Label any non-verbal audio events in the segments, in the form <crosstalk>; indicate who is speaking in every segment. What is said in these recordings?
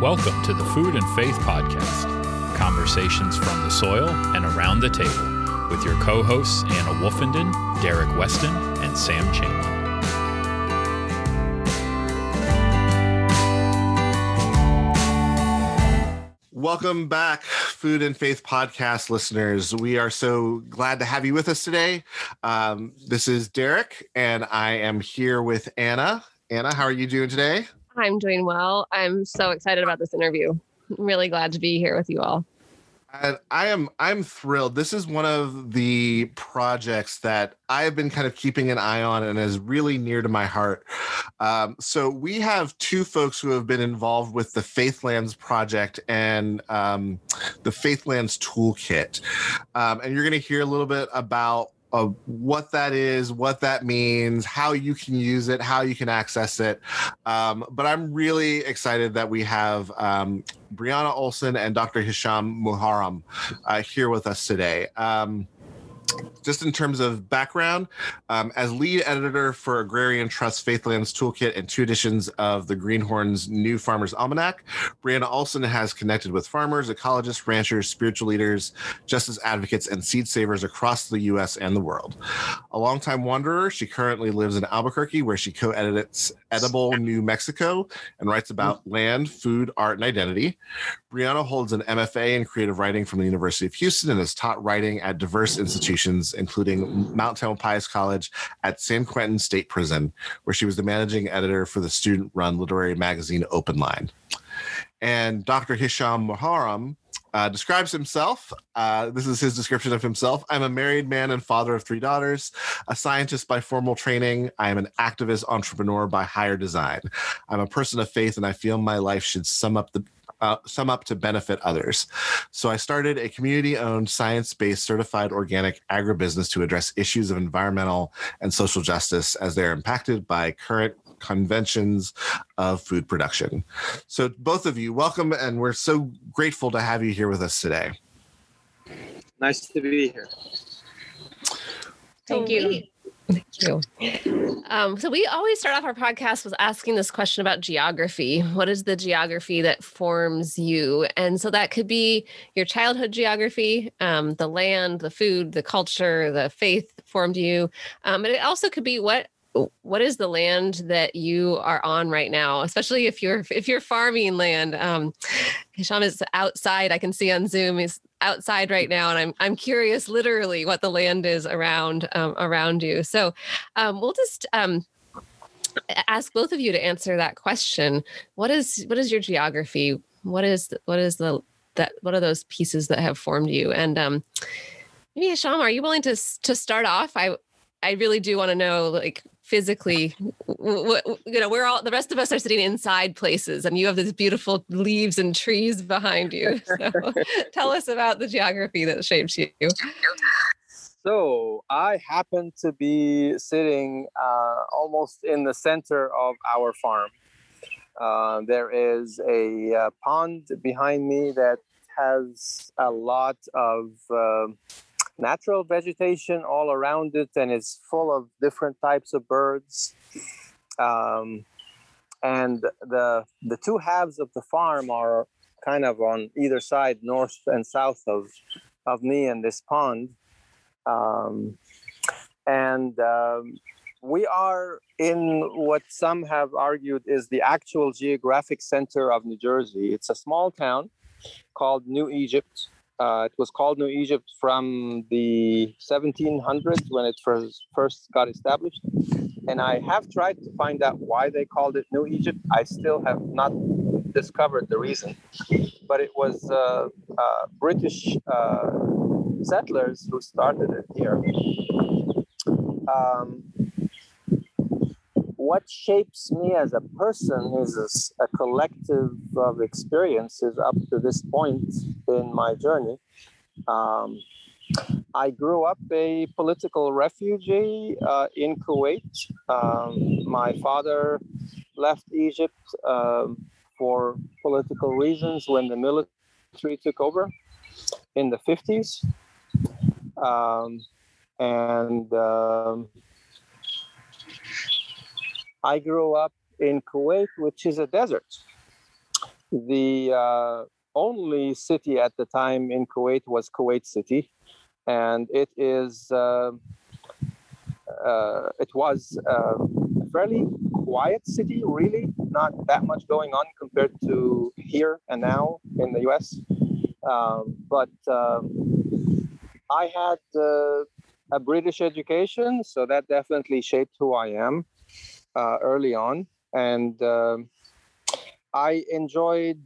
Speaker 1: Welcome to the Food and Faith Podcast conversations from the soil and around the table with your co hosts Anna Wolfenden, Derek Weston, and Sam Chamberlain.
Speaker 2: Welcome back, Food and Faith podcast listeners. We are so glad to have you with us today. Um, this is Derek, and I am here with Anna. Anna, how are you doing today?
Speaker 3: I'm doing well. I'm so excited about this interview. I'm really glad to be here with you all.
Speaker 2: And I am I'm thrilled. This is one of the projects that I have been kind of keeping an eye on and is really near to my heart. Um, so we have two folks who have been involved with the Faithlands project and um, the Faithlands toolkit, um, and you're going to hear a little bit about of what that is, what that means, how you can use it, how you can access it. Um, but I'm really excited that we have um, Brianna Olson and Dr. Hisham Muharram uh, here with us today. Um, just in terms of background, um, as lead editor for Agrarian Trust Faithlands Toolkit and two editions of the Greenhorn's New Farmer's Almanac, Brianna Olson has connected with farmers, ecologists, ranchers, spiritual leaders, justice advocates, and seed savers across the U.S. and the world. A longtime wanderer, she currently lives in Albuquerque, where she co-edits Edible New Mexico and writes about land, food, art, and identity. Brianna holds an MFA in creative writing from the University of Houston and has taught writing at diverse institutions, including Mount Temple Tamalpais College at San Quentin State Prison, where she was the managing editor for the student run literary magazine Open Line. And Dr. Hisham Muharram uh, describes himself. Uh, this is his description of himself. I'm a married man and father of three daughters, a scientist by formal training. I am an activist entrepreneur by higher design. I'm a person of faith, and I feel my life should sum up the uh, sum up to benefit others. So I started a community owned, science based, certified organic agribusiness to address issues of environmental and social justice as they're impacted by current conventions of food production. So, both of you, welcome, and we're so grateful to have you here with us today.
Speaker 4: Nice to be here.
Speaker 3: Thank you. Thank you. Um, so we always start off our podcast with asking this question about geography. What is the geography that forms you? And so that could be your childhood geography, um, the land, the food, the culture, the faith formed you. Um, but it also could be what what is the land that you are on right now? Especially if you're if you're farming land um hisham is outside. I can see on zoom is outside right now and i'm i'm curious literally what the land is around um, around you. So um we'll just um ask both of you to answer that question. What is what is your geography? What is what is the that what are those pieces that have formed you? And um maybe Hisham, are you willing to to start off? I I really do want to know, like physically, you know, we're all the rest of us are sitting inside places, and you have these beautiful leaves and trees behind you. <laughs> So, tell us about the geography that shapes you.
Speaker 4: So I happen to be sitting uh, almost in the center of our farm. Uh, there is a uh, pond behind me that has a lot of uh, natural vegetation all around it and it's full of different types of birds. Um, and the the two halves of the farm are kind of on either side north and south of of me and this pond. Um, and um, we are in what some have argued is the actual geographic center of New Jersey. It's a small town called New Egypt uh, it was called New Egypt from the 1700s when it first first got established, and I have tried to find out why they called it New Egypt. I still have not discovered the reason, but it was uh, uh, British uh, settlers who started it here. Um, what shapes me as a person is a, collective of experiences up to this point in my journey. Um, I grew up a political refugee uh, in Kuwait. Um, my father left Egypt um, for political reasons when the military took over in the 50s. Um, and um, I grew up in Kuwait, which is a desert. the uh, only city at the time in Kuwait was Kuwait City, and it is uh, uh, it was a fairly quiet city, really, not that much going on compared to here and now in the U.S. Um, but um, I had uh, a British education, so that definitely shaped who I am uh, early on, and um, I enjoyed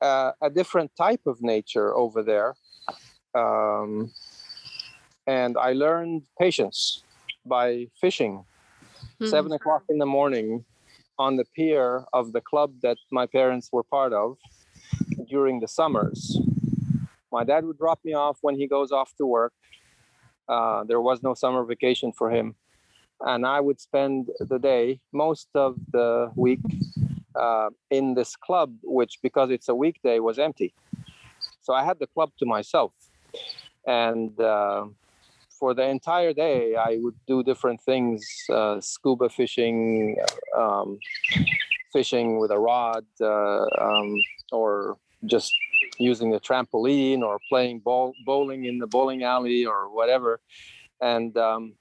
Speaker 4: uh, a different type of nature over there. Um, and I learned patience by fishing. Hmm. Seven o'clock in the morning on the pier of the club that my parents were part of during the summers. My dad would drop me off when he goes off to work. Uh, there was no summer vacation for him. And I would spend the day, most of the week, uh, in this club, which because it's a weekday was empty. So I had the club to myself, and uh, for the entire day I would do different things: uh, scuba fishing, um, fishing with a rod, uh, um, or just using the trampoline, or playing ball, bowling in the bowling alley, or whatever. And um,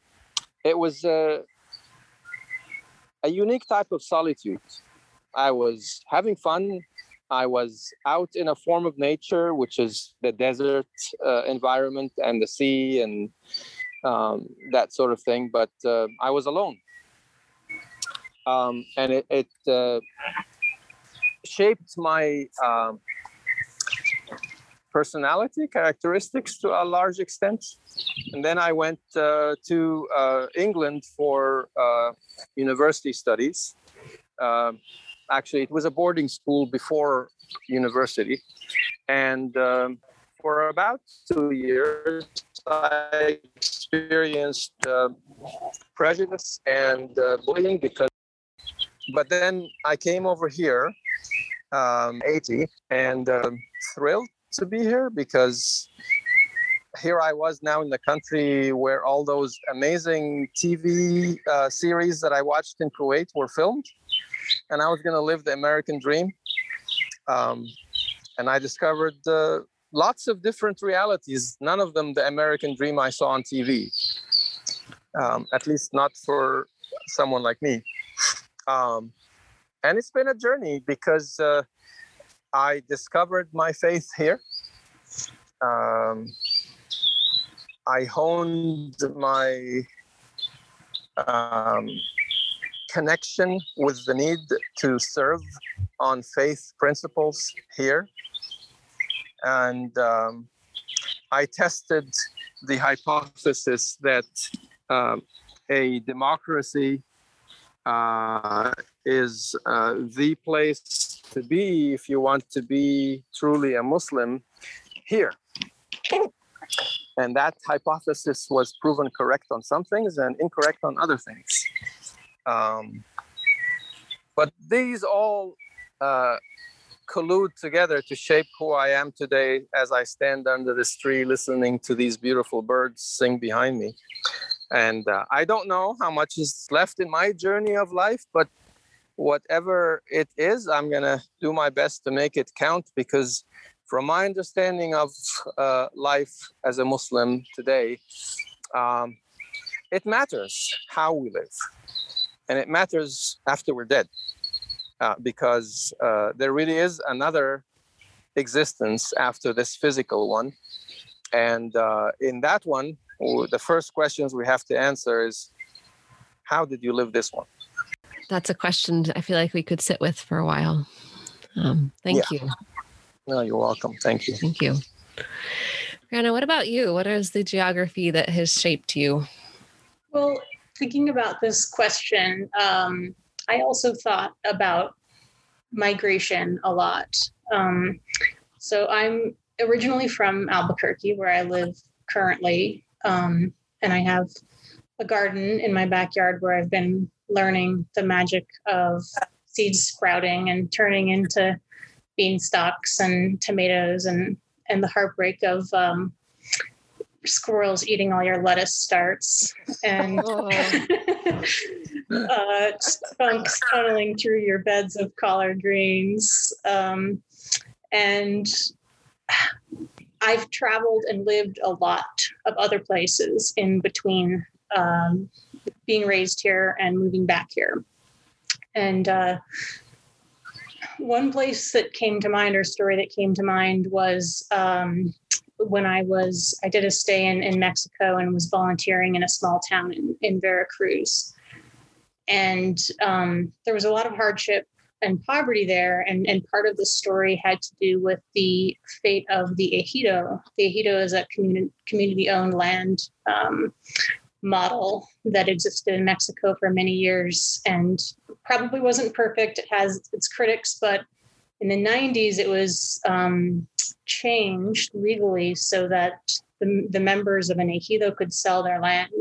Speaker 4: it was a unique type of solitude I was having fun. I was out in a form of nature, which is the desert uh, environment and the sea and um, that sort of thing. But uh, I was alone. Um, and it, it uh, shaped my um, personality characteristics to a large extent. And then I went uh, to uh, England for uh, university studies. Um, actually it was a boarding school before university and um, for about two years i experienced uh, prejudice and uh, bullying because but then i came over here um, 80 and um, thrilled to be here because here I was now in the country where all those amazing TV uh, series that I watched in Kuwait were filmed and I was going to live the American dream. Um, and I discovered uh, lots of different realities, none of them the American dream I saw on TV, um, at least not for someone like me. Um, and it's been a journey because uh, I discovered my faith here. Um, I honed my um, connection with the need to serve on faith principles here. And um, I tested the hypothesis that um, a democracy uh, is uh, the place to be if you want to be truly a Muslim here. And that hypothesis was proven correct on some things and incorrect on other things. Um, but these all uh, collude together to shape who I am today as I stand under this tree listening to these beautiful birds sing behind me. And uh, I don't know how much is left in my journey of life, but whatever it is, I'm going to do my best to make it count because, from my understanding of uh, life as a Muslim today, um, it matters how we live. And it matters after we're dead uh, because uh, there really is another existence after this physical one. And uh, in that one the first questions we have to answer is how did you live this one
Speaker 3: that's a question i feel like we could sit with for a while um, thank yeah. you
Speaker 4: no you're welcome thank you
Speaker 3: thank you Brianna, what about you? What is the geography that has shaped you?
Speaker 5: Well, thinking about this question, um, I also thought about migration a lot. Um, so I'm originally from Albuquerque, where I live currently, um, and I have a garden in my backyard where I've been learning the magic of seeds sprouting and turning into bean stalks and tomatoes and and the heartbreak of um, squirrels eating all your lettuce starts and <laughs> <laughs> uh, skunks tunneling through your beds of collard greens. Um, and I've traveled and lived a lot of other places in between um, being raised here and moving back here. And uh, one place that came to mind or story that came to mind was um, when I was, I did a stay in, in Mexico and was volunteering in a small town in, in Veracruz. And um, there was a lot of hardship and poverty there. And, and part of the story had to do with the fate of the ejido. The ejido is a community, community owned land um, model that existed in Mexico for many years and probably wasn't perfect. It has its critics, but in the 90s, it was um, changed legally so that the, the members of an ejido could sell their land.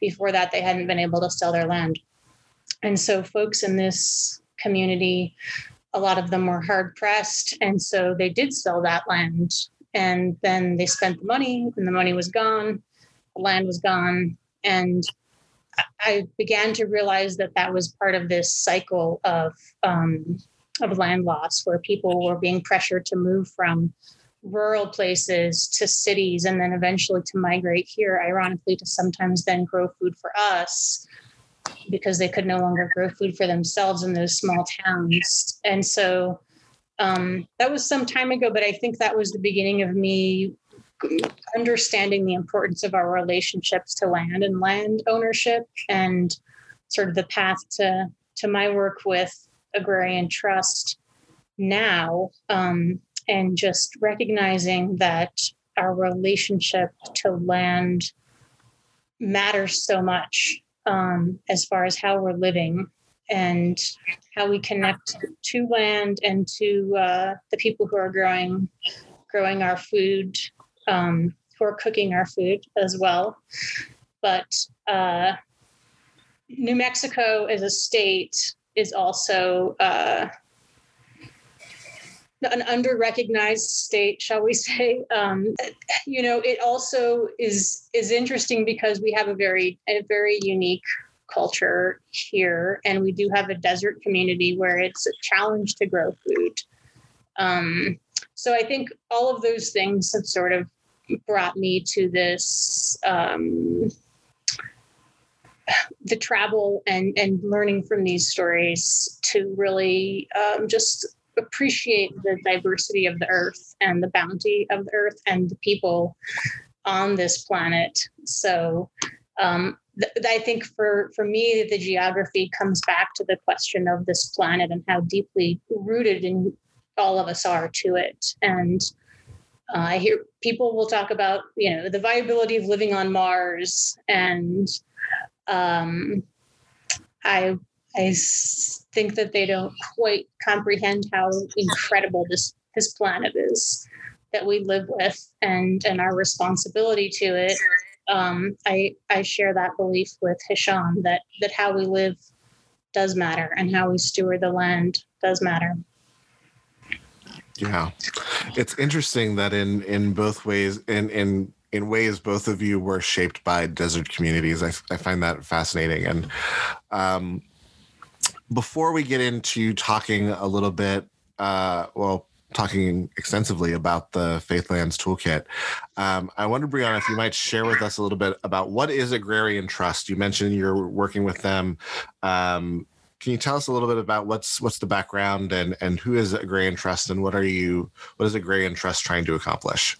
Speaker 5: Before that, they hadn't been able to sell their land. And so, folks in this community, a lot of them were hard pressed. And so, they did sell that land. And then they spent the money, and the money was gone land was gone. And I began to realize that that was part of this cycle of um, of land loss, where people were being pressured to move from rural places to cities, and then eventually to migrate here. Ironically, to sometimes then grow food for us because they could no longer grow food for themselves in those small towns. And so um, that was some time ago, but I think that was the beginning of me understanding the importance of our relationships to land and land ownership and sort of the path to to my work with agrarian trust now um, and just recognizing that our relationship to land matters so much um, as far as how we're living and how we connect to land and to uh, the people who are growing growing our food um, who are cooking our food as well. But uh, New Mexico as a state is also uh, an under recognized state, shall we say? Um, you know, it also is is interesting because we have a very a very unique culture here, and we do have a desert community where it's a challenge to grow food. Um, so I think all of those things have sort of brought me to this um, the travel and and learning from these stories to really um, just appreciate the diversity of the earth and the bounty of the earth and the people on this planet. So um, th- I think for for me the geography comes back to the question of this planet and how deeply rooted in all of us are to it. And uh, I hear people will talk about, you know, the viability of living on Mars, and um, I I think that they don't quite comprehend how incredible this this planet is that we live with, and and our responsibility to it. Um, I I share that belief with Hisham that that how we live does matter, and how we steward the land does matter.
Speaker 2: Yeah, it's interesting that in in both ways, in in in ways both of you were shaped by desert communities. I, I find that fascinating. And um, before we get into talking a little bit, uh, well, talking extensively about the Faithlands Toolkit, um, I wonder, Brianna, if you might share with us a little bit about what is Agrarian Trust. You mentioned you're working with them. Um, can you tell us a little bit about what's what's the background and and who is Agrarian Trust and what are you what is Agrarian Trust trying to accomplish?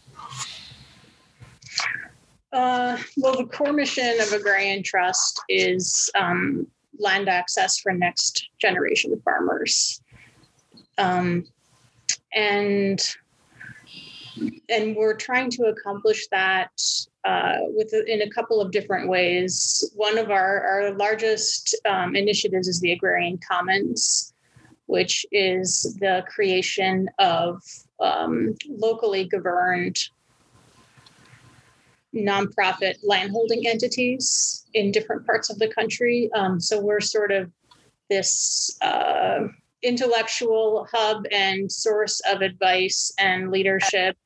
Speaker 5: Uh, well, the core mission of Agrarian Trust is um, land access for next generation farmers, um, and and we're trying to accomplish that uh, with in a couple of different ways. One of our, our largest um, initiatives is the Agrarian Commons, which is the creation of um, locally governed nonprofit landholding entities in different parts of the country. Um, so we're sort of this uh, intellectual hub and source of advice and leadership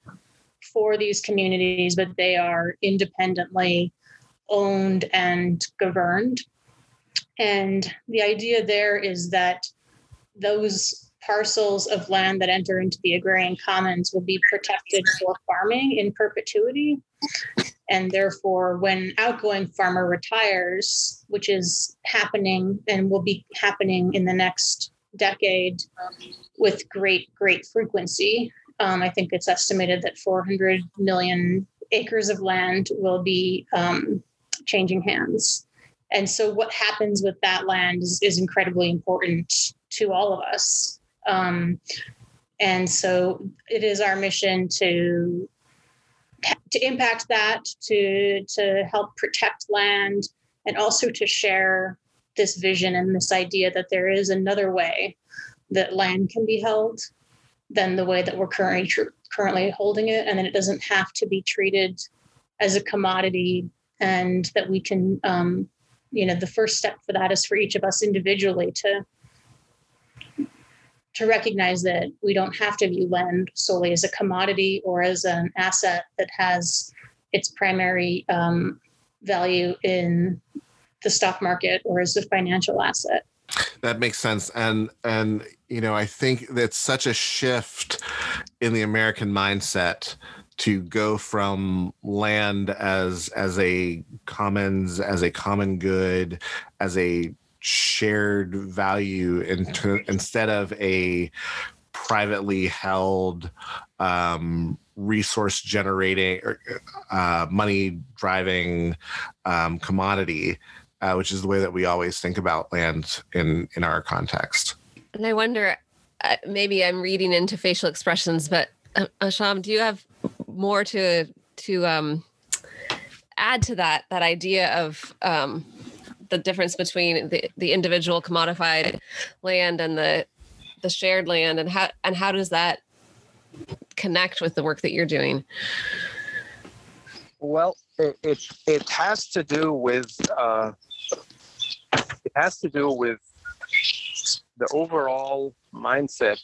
Speaker 5: for these communities, but they are independently owned and governed. And the idea there is that those parcels of land that enter into the agrarian commons will be protected for farming in perpetuity. And therefore, when outgoing farmer retires, which is happening and will be happening in the next decade with great, great frequency, um, I think it's estimated that 400 million acres of land will be um, changing hands. And so, what happens with that land is, is incredibly important to all of us. Um, and so, it is our mission to to impact that, to to help protect land, and also to share this vision and this idea that there is another way that land can be held than the way that we're currently tr- currently holding it, and that it doesn't have to be treated as a commodity, and that we can, um, you know, the first step for that is for each of us individually to to recognize that we don't have to view land solely as a commodity or as an asset that has its primary um, value in the stock market or as a financial asset.
Speaker 2: That makes sense, and and you know I think that's such a shift in the American mindset to go from land as as a commons as a common good as a shared value into, instead of a privately held um, resource generating or uh, money driving um, commodity uh, which is the way that we always think about land in in our context.
Speaker 3: And i wonder uh, maybe i'm reading into facial expressions but uh, Hisham do you have more to to um, add to that that idea of um, the difference between the, the individual commodified land and the the shared land and how and how does that connect with the work that you're doing?
Speaker 4: Well it it, it has to do with uh, it has to do with the overall mindset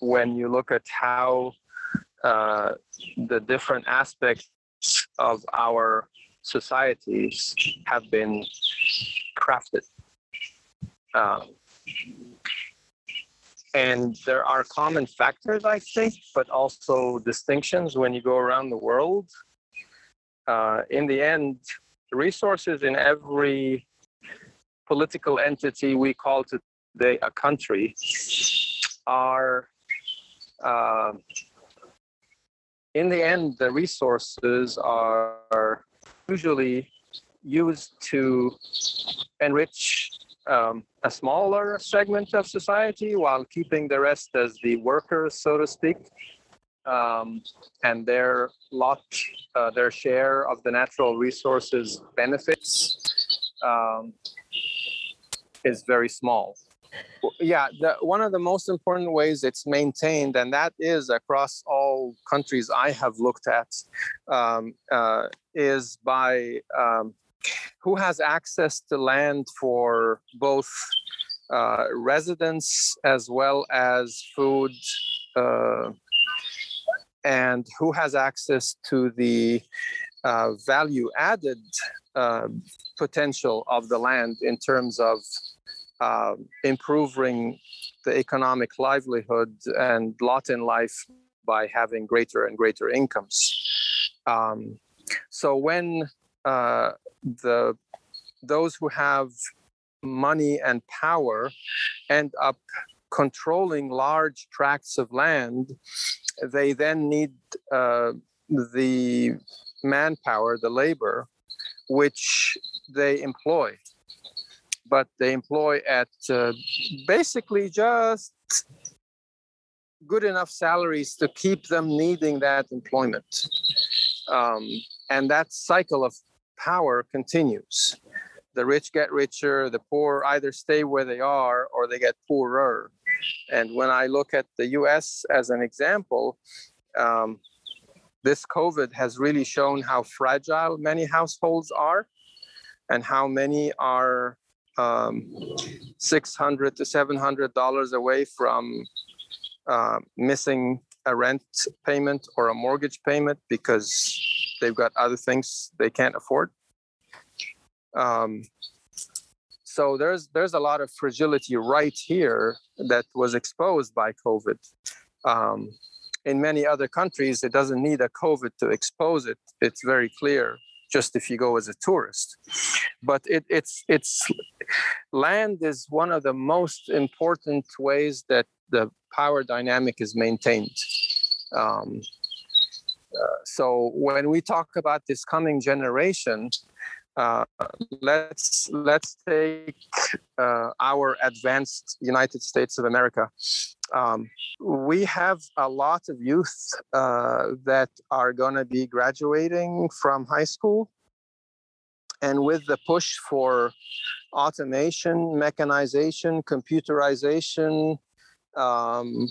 Speaker 4: when you look at how uh, the different aspects of our societies have been crafted. Um, and there are common factors, I think, but also distinctions when you go around the world. Uh, in the end, resources in every political entity we call today a country are uh, in the end, the resources are usually used to enrich um, a smaller segment of society while keeping the rest as the workers, so to speak. Um, and their lot, uh, their share of the natural resources benefits um, is very small. Yeah the, one of the most important ways it's maintained and that is across all countries i have looked at um, uh, is by um, who has access to land for both uh, residents as well as food uh, and who has access to the uh, value added uh, potential of the land in terms of uh, improving the economic livelihood and lot in life by having greater and greater incomes. Um, so when uh, the those who have money and power end up controlling large tracts of land, they then need uh, the manpower, the labor, which they employ but they employ at uh, basically just good enough salaries to keep them needing that employment. Um, and that cycle of power continues. The rich get richer, the poor either stay where they are or they get poorer. And when I look at the US as an example, um, this COVID has really shown how fragile many households are and how many are um, 600 to 700 dollars away from uh, missing a rent payment or a mortgage payment because they've got other things they can't afford um, so there's there's a lot of fragility right here that was exposed by COVID. Um, in many other countries, it doesn't need a COVID to expose it. It's very clear just if you go as a tourist. But it, it's it's land is one of the most important ways that the power dynamic is maintained. Um, uh, so when we talk about this coming generation, uh, let's let's take uh, our advanced United States of America. Um, we have a lot of youth uh, that are going to be graduating from high school, and with the push for automation, mechanization, computerization. Um,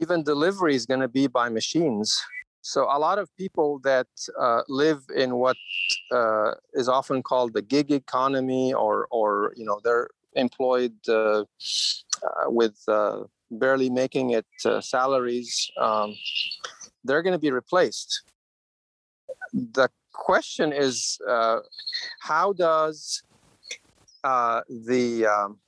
Speaker 4: even delivery is going to be by machines. So a lot of people that uh, live in what uh, is often called the gig economy, or or you know they're employed uh, uh with uh, barely making it uh, salaries, um, they're going to be replaced. The question is, how does the um,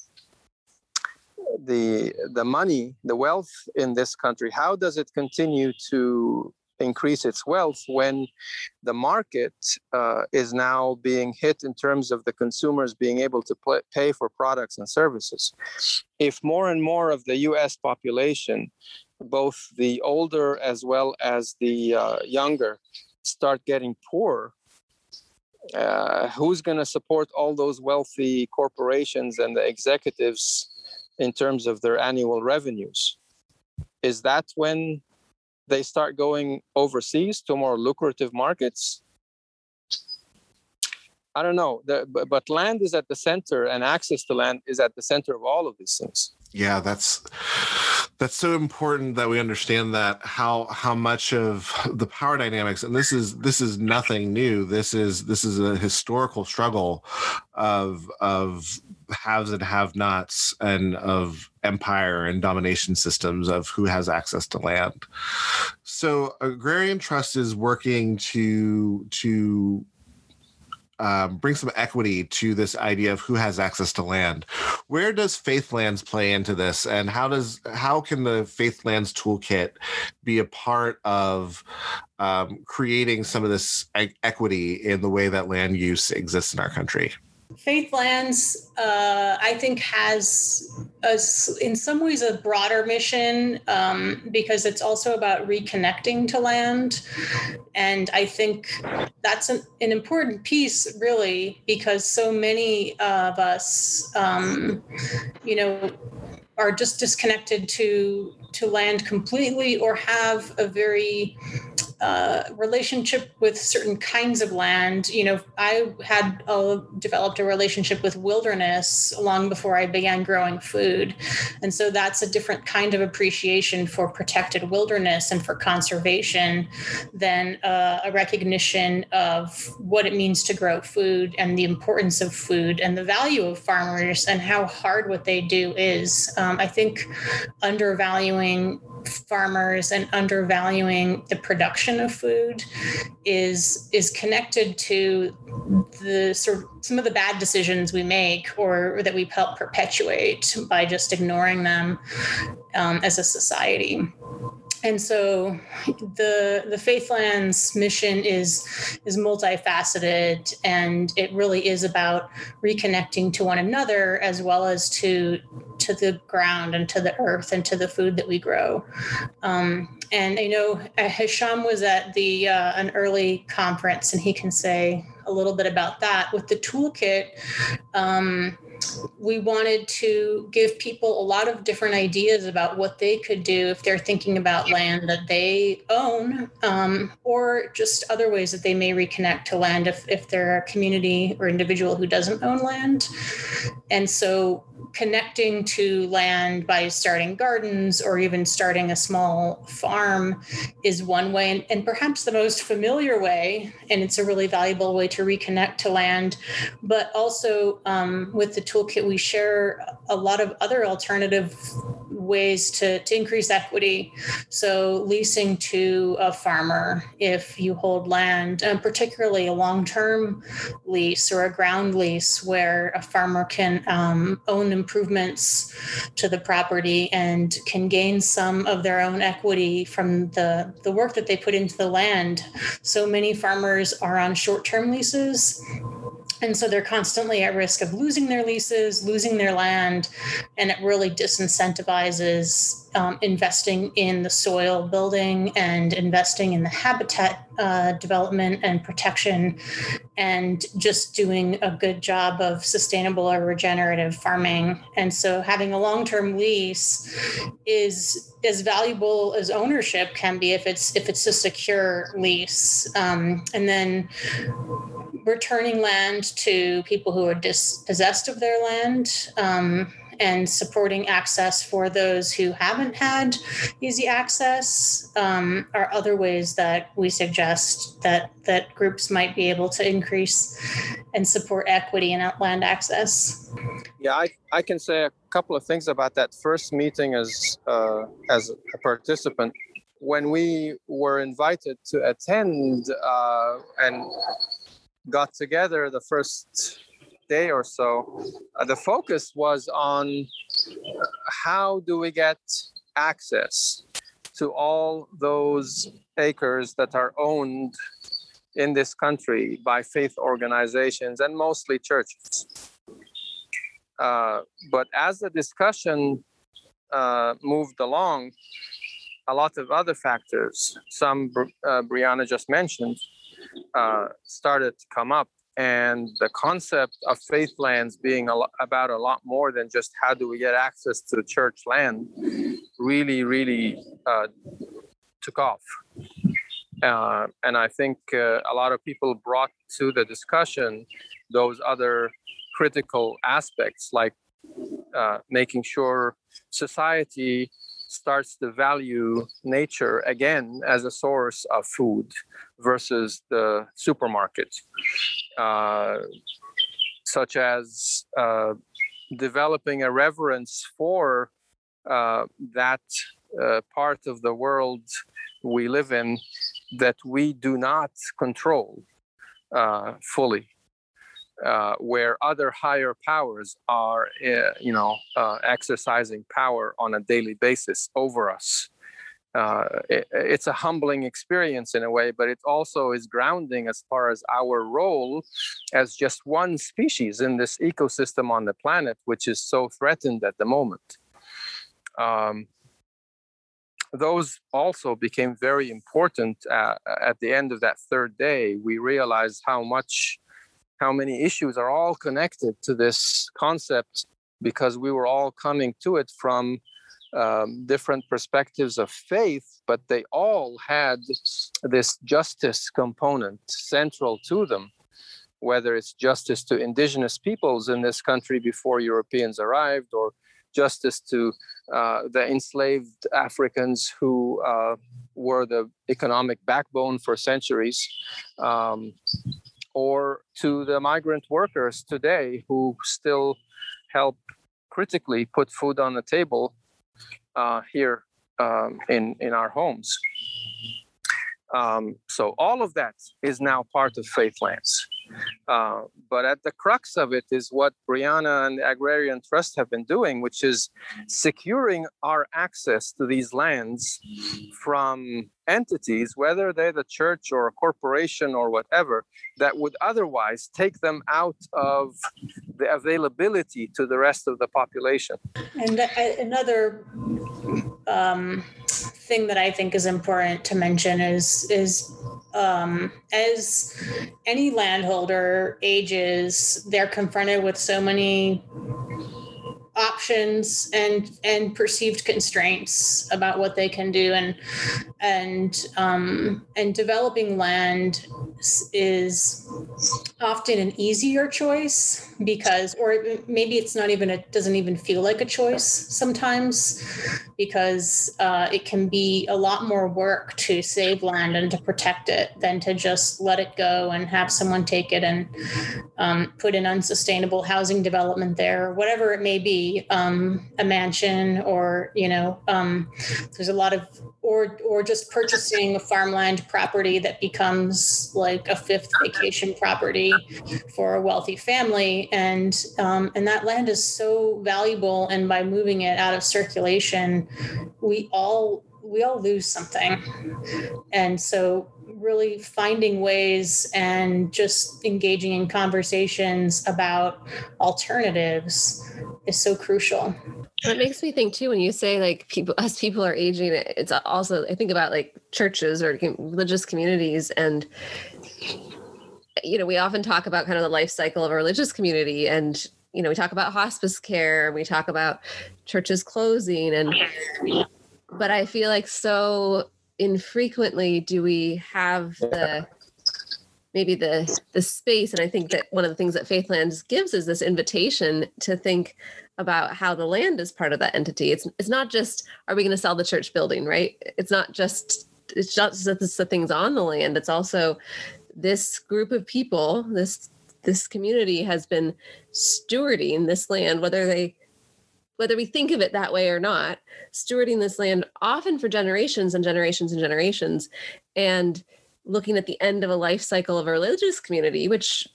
Speaker 4: the the money, the wealth in this country, how does it continue to increase its wealth when the market uh, is now being hit in terms of the consumers being able to pay, pay for products and services. If more and more of the US population, both the older as well as the uh, younger, start getting poor, uh, who's going to support all those wealthy corporations and the executives in terms of their annual revenues? Is that when they start going overseas to more lucrative markets? I don't know. The, but, but land is at the center and access to land is at the center of all of these things.
Speaker 2: Yeah that's that's so important that we understand that how how much of the power dynamics and this is this is nothing new. This is this is a historical struggle of of haves and have nots and of empire and domination systems of who has access to land so agrarian trust is working to to um, bring some equity to this idea of who has access to land. Where does Faithlands play into this, and how does how can the Faithlands toolkit be a part of um, creating some of this equity in the way that land use exists in our country?
Speaker 5: Faithlands, uh, I think, has a, in some ways a broader mission um, because it's also about reconnecting to land. And I think that's an, an important piece, really, because so many of us, um, you know, are just disconnected to to land completely or have a very uh, relationship with certain kinds of land. You know, I had developed a relationship with wilderness long before I began growing food. And so that's a different kind of appreciation for protected wilderness and for conservation than uh, a recognition of what it means to grow food and the importance of food and the value of farmers and how hard what they do is. Um, I think undervaluing farmers and undervaluing the production of food is is connected to the sort of some of the bad decisions we make or, or that we help perpetuate by just ignoring them um, as a society and so the the faithlands mission is is multifaceted and it really is about reconnecting to one another as well as to to the ground and to the earth and to the food that we grow. Um, and i know uh, hisham was at the uh, an early conference and he can say a little bit about that. With the toolkit um, we wanted to give people a lot of different ideas about what they could do if they're thinking about land that they own um, or just other ways that they may reconnect to land if, if they're a community or individual who doesn't own land. And so connecting to land by starting gardens or even starting a small farm is one way and, and, perhaps the most familiar way and it's a really valuable way to reconnect to land. But also um, with the toolkit we share a lot of other alternative ways to, to increase equity. So, leasing to a farmer if you hold land, and particularly a long term lease or a ground lease where a farmer can um, own improvements to the property and can gain some of their own equity from the, the work that they put into the land. So, many farmers are on short term leases and so they're constantly at risk of losing their leases, losing their land, and it really disincentivizes um, investing in the soil building and investing in the habitat uh, development and protection, and just doing a good job of sustainable or regenerative farming. And so having a long term lease is as valuable as ownership can be if it's if it's a secure lease. Um, and then returning land to people who are dispossessed of their land um, and supporting access for those who haven't had easy access um, are other ways that we suggest that that groups might be able to increase and support equity in land access.
Speaker 4: Yeah, I, I can say a couple of things about that first meeting as uh, as a participant when we were invited to attend uh, and got together the first day or so, uh, the focus was on how do we get access to all those acres that are owned in this country by faith organizations and mostly churches. Uh, but as the discussion uh, moved along, a lot of other factors, some uh, Brianna just mentioned, uh, started to come up and the concept of faith lands being a lo- about a lot more than just how do we get access to church land really really uh, took off. Uh, and i think uh, a lot of people brought to the discussion those other critical aspects like uh, making sure society starts to value nature again as a source of food versus the supermarket, uh, such as uh, developing a reverence for uh, that uh, part of the world we live in that we do not control uh, fully uh, where other higher powers are, uh, you know, uh, exercising power on a daily basis over us. Uh, it, it's a humbling experience in a way, but it also is grounding as far as our role as just one species in this ecosystem on the planet, which is so threatened at the moment. Um, those also became very important uh, at the end of that third day. We realized how much how many issues are all connected to this concept because we were all coming to it from um, different perspectives of faith, but they all had this justice component central to them, whether it's justice to indigenous peoples in this country before Europeans arrived, or justice to uh, the enslaved Africans who uh, were the economic backbone for centuries. Um, or to the migrant workers today who still help critically put food on the table uh, here um, in in our homes. Um, so all of that is now part of Faithlands. Uh, but at the crux of it is what Brianna and the Agrarian Trust have been doing, which is securing our access to these lands from entities, whether they're the church or a corporation or whatever, that would otherwise take them out of the availability to the rest of the population.
Speaker 5: And uh, another um, thing that I think is important to mention is is um, as any landholder ages, they're confronted with so many options and and perceived constraints about what they can do. And and um, and developing land is often an easier choice because or maybe it's not even it doesn't even feel like a choice sometimes because uh, it can be a lot more work to save land and to protect it than to just let it go and have someone take it and um, put an unsustainable housing development there whatever it may be um, a mansion or you know um, there's a lot of or or just purchasing a farmland property that becomes like a fifth vacation property for a wealthy family. And um, and that land is so valuable and by moving it out of circulation we all we all lose something. And so really finding ways and just engaging in conversations about alternatives is so crucial.
Speaker 3: It makes me think too when you say like people as people are aging it's also i think about like churches or religious communities and you know we often talk about kind of the life cycle of a religious community and you know we talk about hospice care we talk about churches closing and but i feel like so infrequently do we have the maybe the the space and i think that one of the things that faithlands gives is this invitation to think about how the land is part of that entity. It's it's not just are we going to sell the church building, right? It's not just it's not just the things on the land. It's also this group of people, this this community has been stewarding this land, whether they whether we think of it that way or not, stewarding this land often for generations and generations and generations, and looking at the end of a life cycle of a religious community, which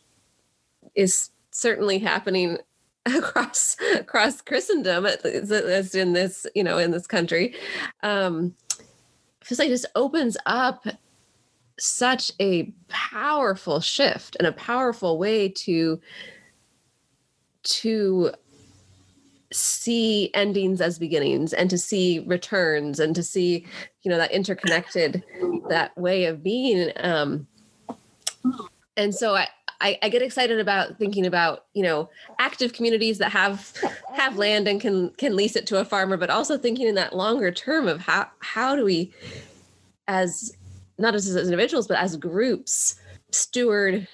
Speaker 3: is certainly happening <laughs> across across Christendom, as in this, you know, in this country, um, feels like just opens up such a powerful shift and a powerful way to to see endings as beginnings and to see returns and to see you know that interconnected <laughs> that way of being um and so i I, I, get excited about thinking about you know active communities that have have land and can can lease it to a farmer, but also thinking in that longer term of how how do we, as not as, as individuals but as groups, steward.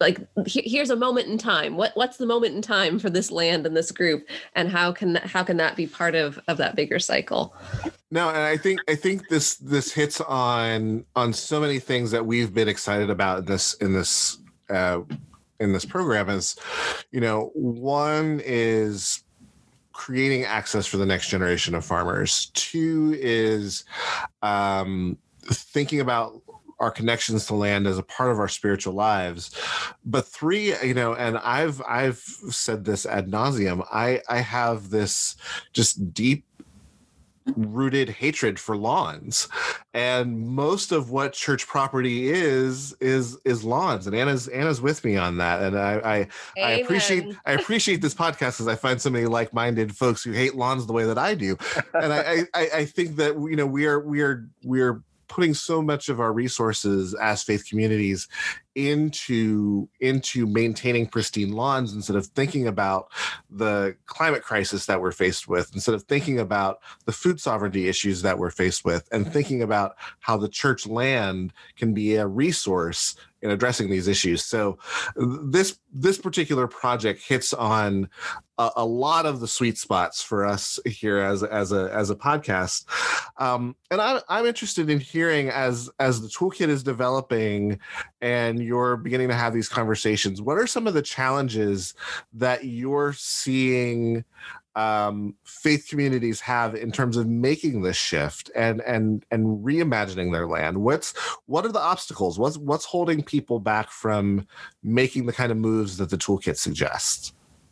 Speaker 3: Like here's a moment in time. What what's the moment in time for this land and this group, and how can how can that be part of of that bigger cycle?
Speaker 2: No, and I think I think this this hits on on so many things that we've been excited about this in this uh, in this program is, you know, one is creating access for the next generation of farmers. Two is um, thinking about our connections to land as a part of our spiritual lives. But three you know and i've i've said this ad nauseum i i have this just deep rooted hatred for lawns. And most of what church property is is is lawns. And anna's anna's with me on that. And i i, I appreciate i appreciate this podcast because i find so many like-minded folks who hate lawns the way that i do. And I, I i think that you know we are we are we are putting so much of our resources as faith communities into into maintaining pristine lawns instead of thinking about the climate crisis that we're faced with instead of thinking about the food sovereignty issues that we're faced with and thinking about how the church land can be a resource in addressing these issues. So this this particular project hits on a, a, lot of the sweet spots for us here as as a as a podcast. Um, and I'm I'm interested in hearing as as the toolkit is developing and you're beginning to have these conversations. What are some of the challenges that you're seeing? um, faith communities have in terms of making this shift and and and reimagining their land what's what are the obstacles what's what's holding people back from making the kind of moves that the toolkit suggests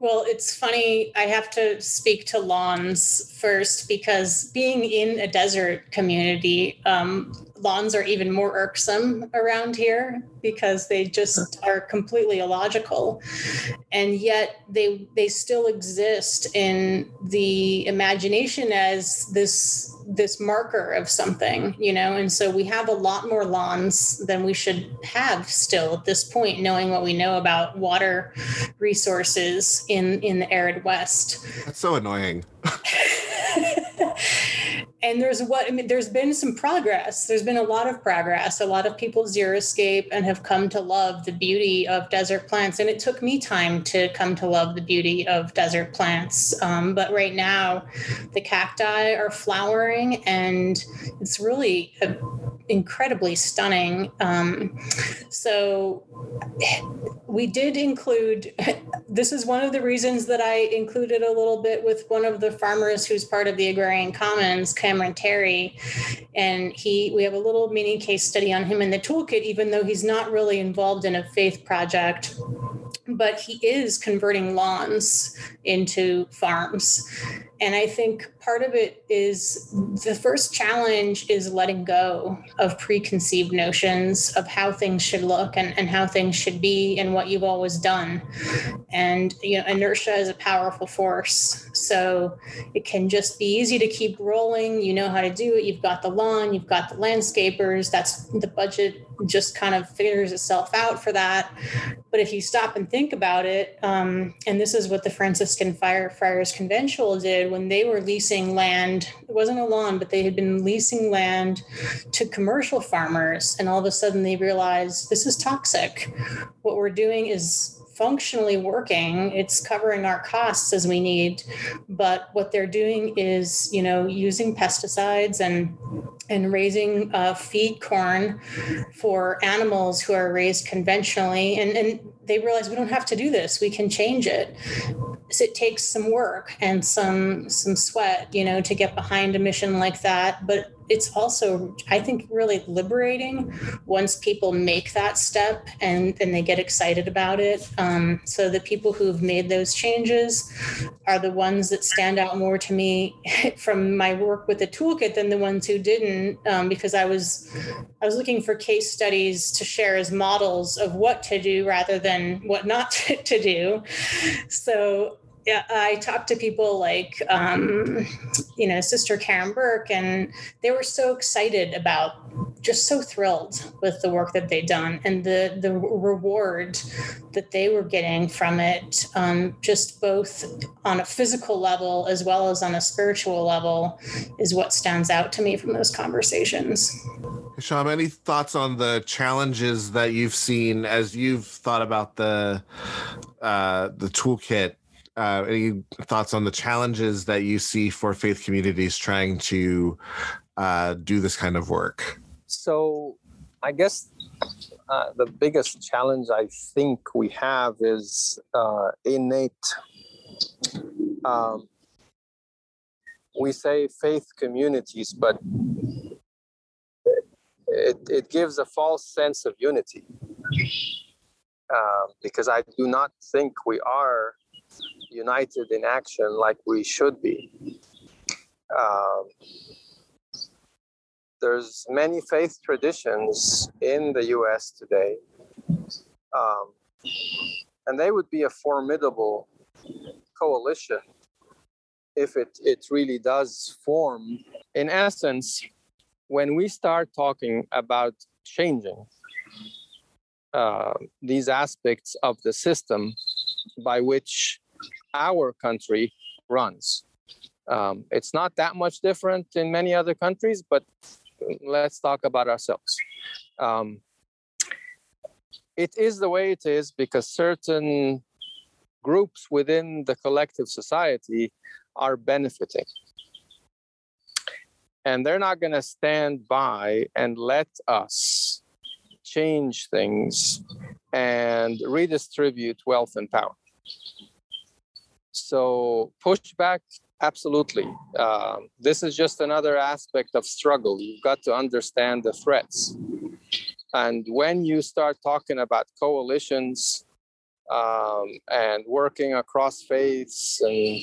Speaker 5: well, it's funny. I have to speak to lawns first because being in a desert community, um, lawns are even more irksome around here because they just are completely illogical and yet they they still exist in the imagination as this this marker of something you know and so we have a lot more lawns than we should have still at this point knowing what we know about water resources in in the arid west
Speaker 2: that's so annoying <laughs>
Speaker 5: and there's what I mean, there's been some progress. There's been a lot of progress. A lot of people xeriscape and have come to love the beauty of desert plants. And it took me time to come to love the beauty of desert plants. Um, but right now, the cacti are flowering, and it's really a, incredibly stunning. Um, so we did include. This is one of the reasons that I included a little bit with one of the farmers who's part of the agrarian commons Cameron Terry. And he, we have a little mini case study on him in the toolkit, even though he's not really involved in a faith project but he is converting lawns into farms. And I think part of it is the first challenge is letting go of preconceived notions of how things should look and, and how things should be and what you've always done. And you know, inertia is a powerful force. So it can just be easy to keep rolling. You know how to do it. You've got the lawn, you've got the landscapers. That's the budget just kind of figures itself out for that. But if you stop and think about it, um, and this is what the Franciscan Fire Friars Conventual did when they were leasing land, it wasn't a lawn, but they had been leasing land to commercial farmers. And all of a sudden they realized this is toxic. What we're doing is functionally working it's covering our costs as we need. But what they're doing is you know using pesticides and and raising uh, feed corn for animals who are raised conventionally. And and they realize we don't have to do this we can change it. So it takes some work and some some sweat you know to get behind a mission like that. But it's also i think really liberating once people make that step and and they get excited about it. Um, so the people who've made those changes are the ones that stand out more to me <laughs> from my work with the toolkit than the ones who didn't um, because i was i was looking for case studies to share as models of what to do rather than what not <laughs> to do. So I talked to people like, um, you know, Sister Karen Burke, and they were so excited about, just so thrilled with the work that they'd done and the the reward that they were getting from it, um, just both on a physical level as well as on a spiritual level, is what stands out to me from those conversations.
Speaker 2: Sham, any thoughts on the challenges that you've seen as you've thought about the uh, the toolkit uh, any thoughts on the challenges that you see for faith communities trying to uh, do this kind of work?
Speaker 4: So, I guess uh, the biggest challenge I think we have is uh, innate. Um, we say faith communities, but it, it gives a false sense of unity. Uh, because I do not think we are united in action like we should be. Um, there's many faith traditions in the U.S. today, um, and they would be a formidable coalition if it, it really does form. In essence, when we start talking about changing uh, these aspects of the system by which our country runs. Um, it's not that much different in many other countries, but let's talk about ourselves. Um, it is the way it is because certain groups within the collective society are benefiting. And they're not going to stand by and let us change things and redistribute wealth and power. So pushback, absolutely. Um, this is just another aspect of struggle. You've got to understand the threats. And when you start talking about coalitions um, and working across faiths, and,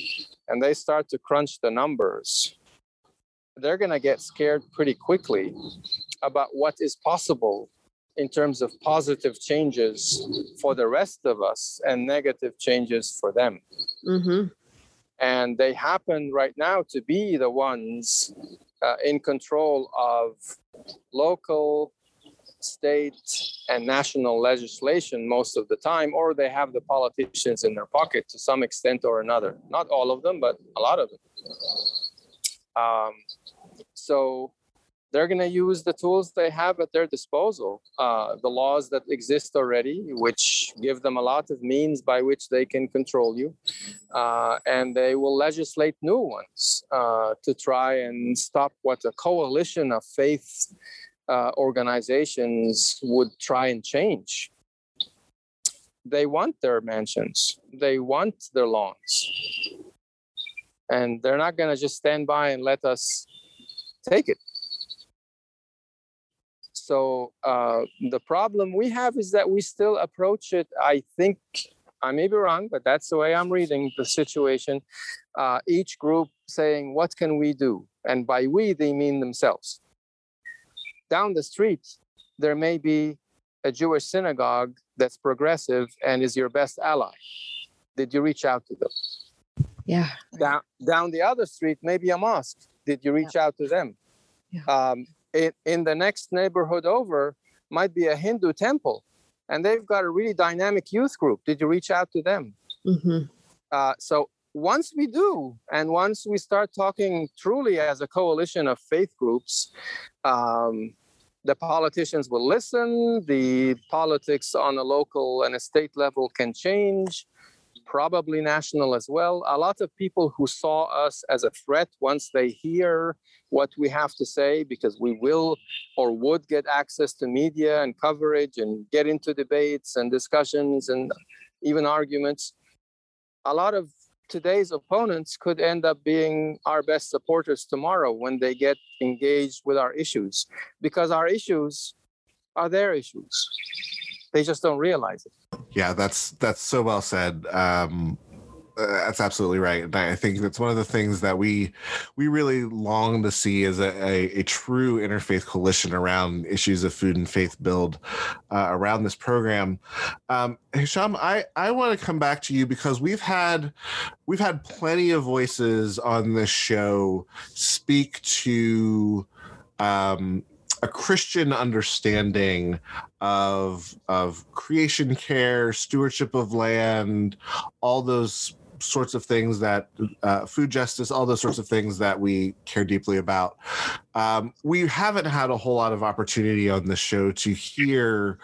Speaker 4: and they start to crunch the numbers, they're going to get scared pretty quickly about what is possible in terms of positive changes for the rest of us and negative changes for them. Mm-hmm. And they happen right now to be the ones uh, in control of local, state, and national legislation most of the time, or they have the politicians in their pocket to some extent or another. Not all of them, but a lot of them. Um, so they're going to use the tools they have at their disposal, uh, the laws that exist already, which give them a lot of means by which they can control you. Uh, and they will legislate new ones uh, to try and stop what a coalition of faith uh, organizations would try and change. They want their mansions, they want their lawns. And they're not going to just stand by and let us take it. So uh, the problem we have is that we still approach it. I think I may be wrong, but that's the way I'm reading the situation. Uh, each group saying, "What can we do?" And by we, they mean themselves. Down the street, there may be a Jewish synagogue that's progressive and is your best ally. Did you reach out to them?
Speaker 3: Yeah.
Speaker 4: Down down the other street, maybe a mosque. Did you reach yeah. out to them?
Speaker 3: Yeah.
Speaker 4: Um, in, in the next neighborhood over might be a Hindu temple, and they've got a really dynamic youth group. Did you reach out to them?
Speaker 3: Mm-hmm.
Speaker 4: Uh, so once we do, and once we start talking truly as a coalition of faith groups, um, the politicians will listen. The politics on a local and a state level can change probably national as well. A lot of people who saw us as a threat, once they hear what we have to say, because we will or would get access to media and coverage and get into debates and discussions and even arguments, a lot of today's opponents could end up being our best supporters tomorrow when they get engaged with our issues, because our issues are their issues. They just don't realize it.
Speaker 2: Yeah, that's that's so well said. Um, uh, that's absolutely right. And I think that's one of the things that we we really long to see is a, a, a true interfaith coalition around issues of food and faith build uh, around this program. Um, Hisham, I, I want to come back to you because we've had we've had plenty of voices on this show speak to um, a Christian understanding of of creation care, stewardship of land, all those sorts of things that uh, food justice, all those sorts of things that we care deeply about. Um, we haven't had a whole lot of opportunity on the show to hear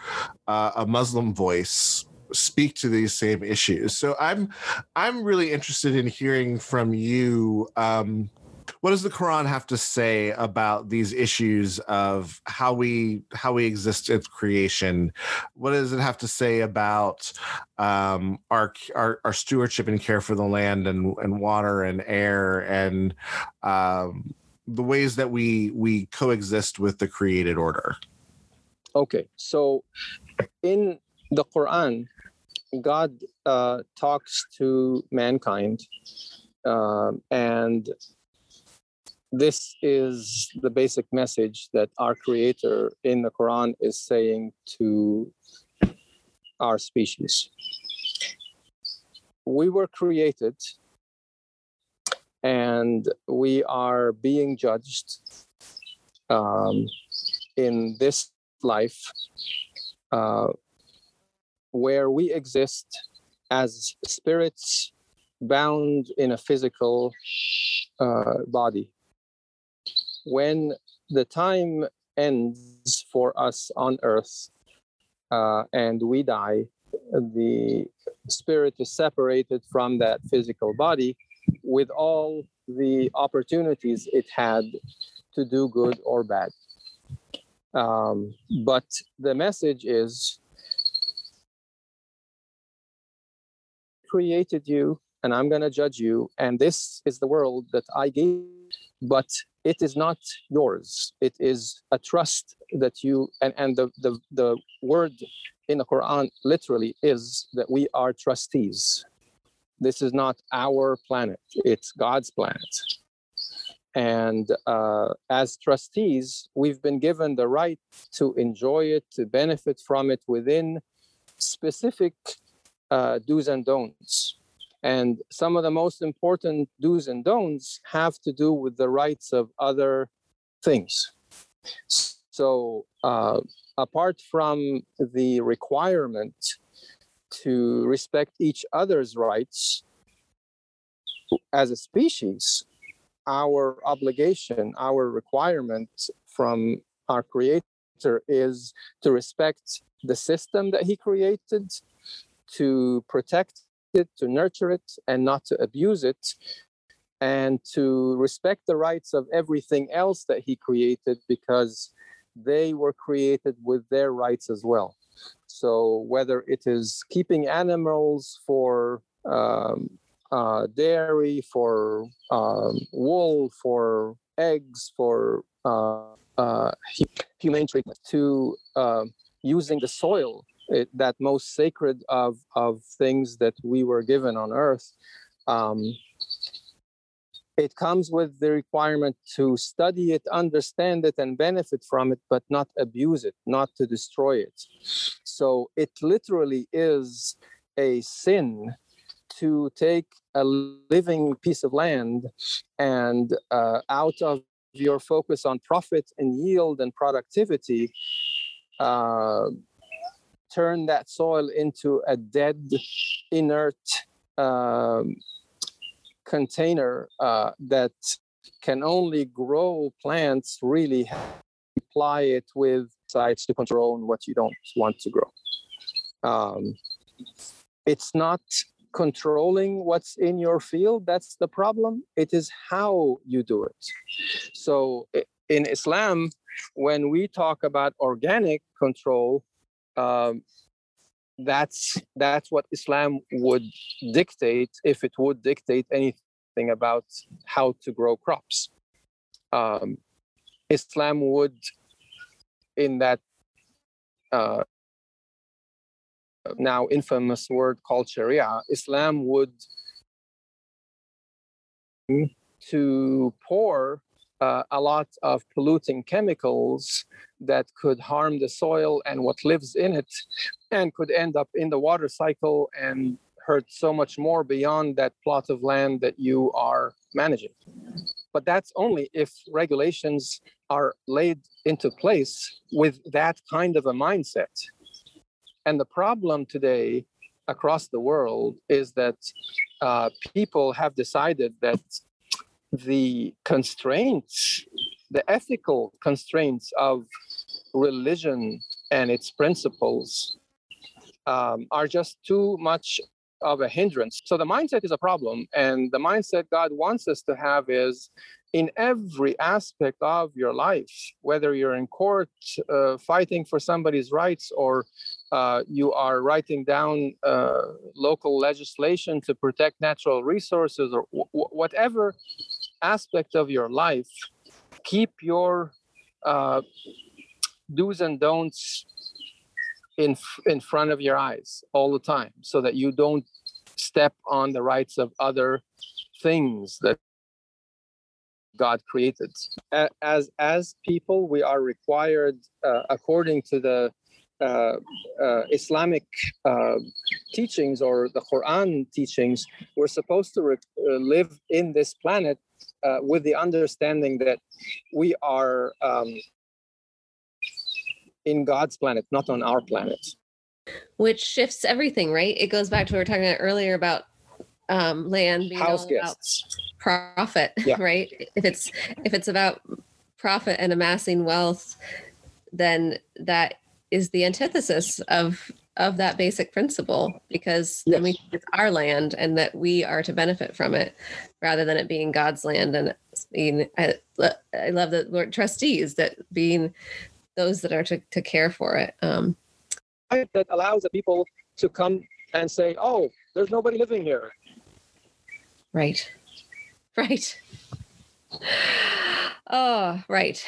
Speaker 2: uh, a Muslim voice speak to these same issues. So I'm I'm really interested in hearing from you. Um, what does the Quran have to say about these issues of how we how we exist in creation? What does it have to say about um, our, our, our stewardship and care for the land and and water and air and um, the ways that we we coexist with the created order?
Speaker 4: Okay, so in the Quran, God uh, talks to mankind. Um, and this is the basic message that our creator in the Quran is saying to our species. We were created and we are being judged um, in this life uh, where we exist as spirits bound in a physical uh, body when the time ends for us on earth uh, and we die, the spirit is separated from that physical body with all the opportunities it had to do good or bad. Um, but the message is created you and I'm going to judge you. And this is the world that I gave, but it is not yours. It is a trust that you, and, and the, the, the word in the Quran literally is that we are trustees. This is not our planet, it's God's planet. And uh, as trustees, we've been given the right to enjoy it, to benefit from it within specific uh, do's and don'ts. And some of the most important do's and don'ts have to do with the rights of other things. So, uh, apart from the requirement to respect each other's rights as a species, our obligation, our requirement from our creator is to respect the system that he created, to protect to nurture it, and not to abuse it, and to respect the rights of everything else that he created because they were created with their rights as well. So, whether it is keeping animals for um, uh, dairy, for um, wool, for eggs, for uh, uh, humane treatment, to uh, using the soil, it, that most sacred of, of things that we were given on earth. Um, it comes with the requirement to study it, understand it, and benefit from it, but not abuse it, not to destroy it. So it literally is a sin to take a living piece of land and uh, out of your focus on profit and yield and productivity, uh, turn that soil into a dead, inert um, container uh, that can only grow plants really apply it with sites to control what you don't want to grow. Um, it's not controlling what's in your field that's the problem it is how you do it so in islam when we talk about organic control um, that's that's what islam would dictate if it would dictate anything about how to grow crops. Um, islam would in that uh, now infamous word called Sharia, Islam would to pour uh, a lot of polluting chemicals that could harm the soil and what lives in it and could end up in the water cycle and hurt so much more beyond that plot of land that you are managing. But that's only if regulations are laid into place with that kind of a mindset. And the problem today across the world is that uh, people have decided that the constraints, the ethical constraints of religion and its principles um, are just too much of a hindrance. So the mindset is a problem. And the mindset God wants us to have is in every aspect of your life, whether you're in court uh, fighting for somebody's rights or uh, you are writing down uh, local legislation to protect natural resources or w- whatever aspect of your life, keep your uh, do's and don'ts in in front of your eyes all the time so that you don't step on the rights of other things that God created. As as people, we are required, uh, according to the uh, uh, Islamic uh, teachings or the Quran teachings, we're supposed to re- uh, live in this planet uh, with the understanding that we are um, in God's planet, not on our planet.
Speaker 3: Which shifts everything, right? It goes back to what we were talking about earlier about um, land being
Speaker 4: House
Speaker 3: all
Speaker 4: guests.
Speaker 3: about profit, <laughs>
Speaker 4: Yeah.
Speaker 3: right? If it's if it's about profit and amassing wealth, then that is the antithesis of of that basic principle because then we
Speaker 4: Yes.
Speaker 3: it's our land and that we are to benefit from it rather than it being God's land and being I, I love the word trustees that being those that are to, to care for it um
Speaker 4: That allows the people to come and say, "Oh, there's nobody living here."
Speaker 3: Right. Right. Oh, right.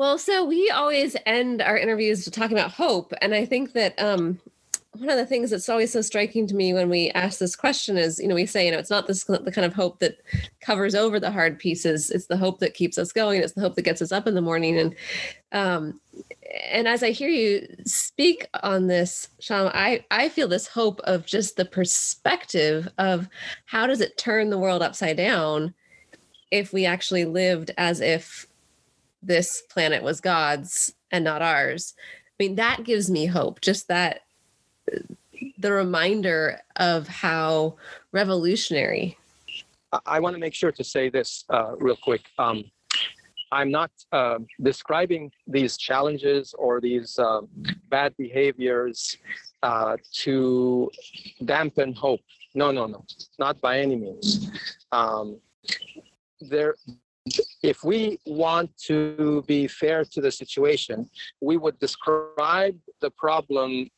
Speaker 3: Well, so we always end our interviews talking about hope. And I think that um, one of the things that's always so striking to me when we ask this question is, you know, we say, you know, it's not this the kind of hope that covers over the hard pieces. It's the hope that keeps us going. It's the hope that gets us up in the morning. And um, and as I hear you speak on this, Sham, I, I feel this hope of just the perspective of how does it turn the world upside down if we actually lived as if this planet was God's and not ours. I mean, that gives me hope. Just that the reminder of how revolutionary
Speaker 4: I, want to make sure to say this uh, real quick. Um, I'm not uh, describing these challenges or these uh, bad behaviors uh, to dampen hope. No, no, no, not by any means. Um, there, if we want to be fair to the situation, we would describe the problem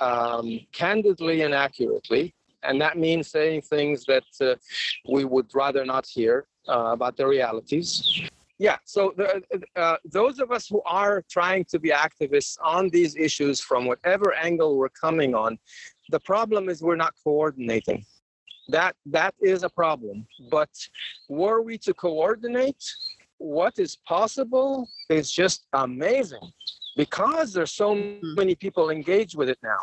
Speaker 4: um, candidly and accurately. And that means saying things that uh, we would rather not hear uh, about the realities. Yeah, so the, uh, those of us who are trying to be activists on these issues from whatever angle we're coming on, the problem is we're not coordinating. That that is a problem. But were we to coordinate, what is possible is just amazing because there's so hmm. many people engaged with it now,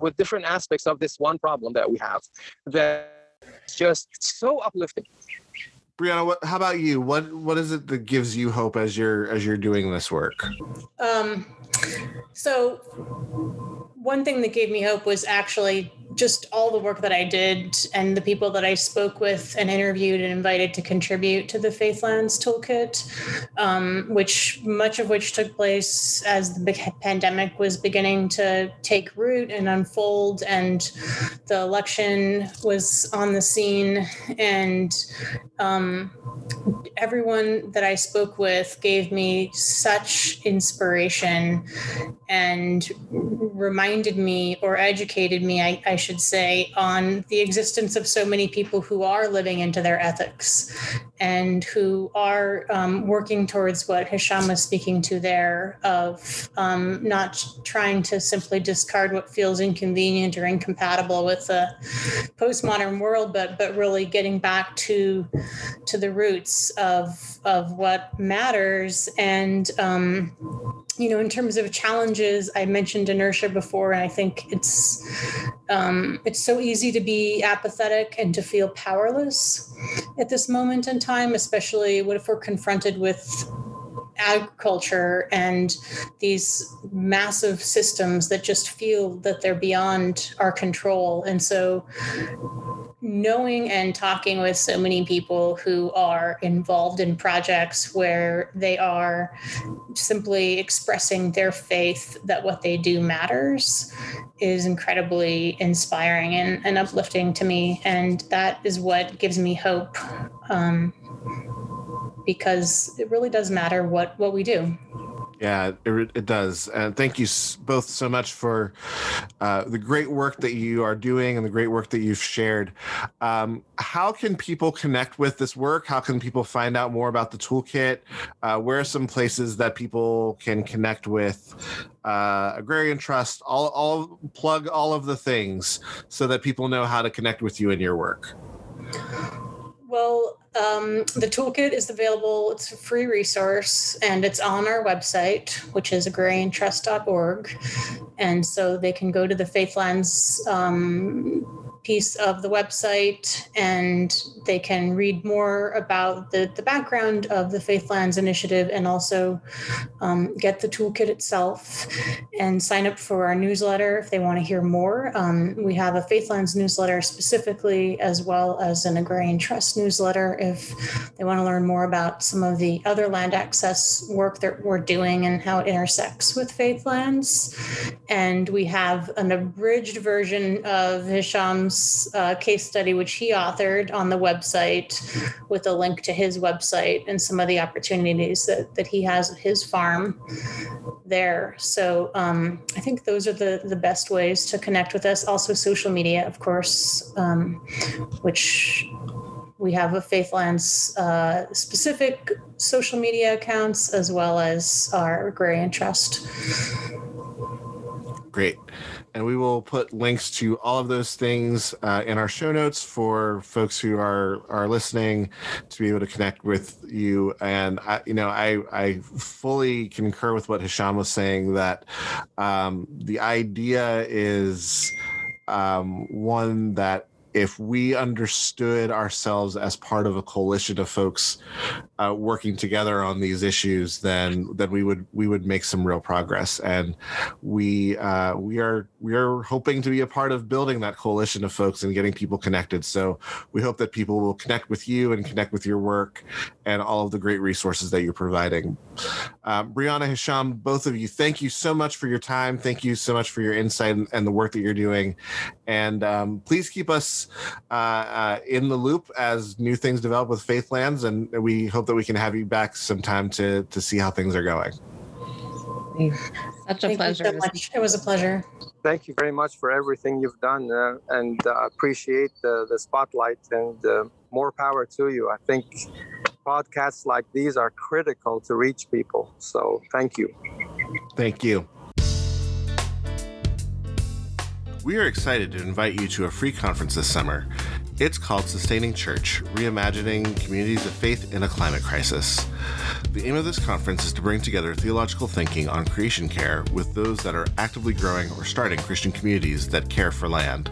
Speaker 4: with different aspects of this one problem that we have, that just so uplifting.
Speaker 2: Brianna, what, how about you? What what is it that gives you hope as you're as you're doing this work?
Speaker 5: Um, so one thing that gave me hope was actually just all the work that I did and the people that I spoke with and interviewed and invited to contribute to the Faithlands Toolkit, um, which much of which took place as the pandemic was beginning to take root and unfold, and the election was on the scene, and um, everyone that I spoke with gave me such inspiration and reminded me or educated me, I, I should say, on the existence of so many people who are living into their ethics and who are um, working towards what Hisham was speaking to there of um, not trying to simply discard what feels inconvenient or incompatible with the postmodern world, but but really getting back to to the roots of of what matters and um, you know, in terms of challenges, I mentioned inertia before, and I think it's um, it's so easy to be apathetic and to feel powerless at this moment in time, especially what if we're confronted with agriculture and these massive systems that just feel that they're beyond our control. And so knowing and talking with so many people who are involved in projects where they are simply expressing their faith that what they do matters is incredibly inspiring and, and uplifting to me. And that is what gives me hope. Um, because it really does matter what what we do.
Speaker 2: Yeah, it, it does. And thank you both so much for uh, the great work that you are doing and the great work that you've shared. Um, how can people connect with this work? How can people find out more about the toolkit? Uh, where are some places that people can connect with uh, Agrarian Trust? All, all plug all of the things so that people know how to connect with you and your work.
Speaker 5: Well, um, the toolkit is available. It's a free resource and it's on our website, which is agrariantrust.org. And so they can go to the Faithlands um, piece of the website and they can read more about the, the background of the Faithlands Initiative and also um, get the toolkit itself and sign up for our newsletter if they want to hear more. Um, we have a Faithlands newsletter specifically, as well as an Agrarian Trust newsletter if they want to learn more about some of the other land access work that we're doing and how it intersects with Faithlands. And we have an abridged version of Hisham's uh, case study, which he authored on the website with a link to his website and some of the opportunities that, that he has at his farm there. So um, I think those are the, the best ways to connect with us. Also, social media, of course, um, which we have a Faithlands uh, specific social media accounts as well as our Agrarian Trust.
Speaker 2: Great and we will put links to all of those things uh, in our show notes for folks who are are listening to be able to connect with you. And I, you know, I I fully concur with what Hisham was saying that um, the idea is um, one that if we understood ourselves as part of a coalition of folks uh, working together on these issues, then then we would we would make some real progress. And we uh, we are we are hoping to be a part of building that coalition of folks and getting people connected. So we hope that people will connect with you and connect with your work and all of the great resources that you're providing. Um, Brianna Hisham, both of you, thank you so much for your time. Thank you so much for your insight and, and the work that you're doing. And um, please keep us uh, uh, in the loop as new things develop with Faithlands. And we hope that we can have you back sometime to to see how things are going.
Speaker 3: Such a
Speaker 5: Thank
Speaker 3: pleasure.
Speaker 5: you so much. It was a pleasure.
Speaker 4: Thank you very much for everything you've done, uh, and uh, appreciate the, the spotlight and uh, more power to you. I think podcasts like these are critical to reach people. So thank you.
Speaker 2: Thank you. We are excited to invite you to a free conference this summer. It's called Sustaining Church Reimagining Communities of Faith in a Climate Crisis. The aim of this conference is to bring together theological thinking on creation care with those that are actively growing or starting Christian communities that care for land.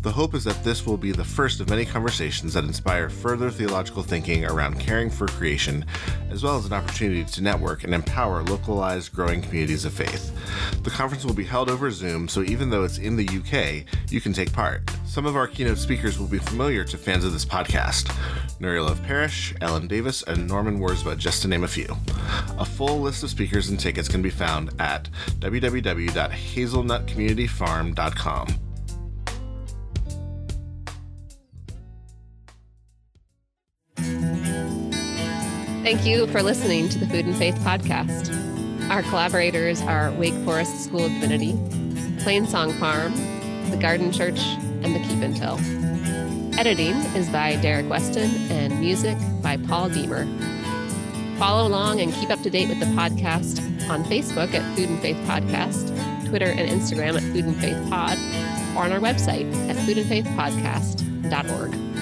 Speaker 2: The hope is that this will be the first of many conversations that inspire further theological thinking around caring for creation, as well as an opportunity to network and empower localized growing communities of faith. The conference will be held over Zoom, so even though it's in the UK, you can take part. Some of our keynote speakers will be familiar to fans of this podcast Nurya Love Parish, Ellen Davis, and Norman Wirzba, just to name a few. A full list of speakers and tickets can be found at www.hazelnutcommunityfarm.com.
Speaker 3: Thank you for listening to the Food and Faith podcast. Our collaborators are Wake Forest School of Divinity, Plainsong Farm, the Garden Church, and the Keep and Till. Editing is by Derek Weston and music by Paul Deemer. Follow along and keep up to date with the podcast on Facebook at Food and Faith Podcast, Twitter and Instagram at Food and Faith Pod, or on our website at foodandfaithpodcast.org.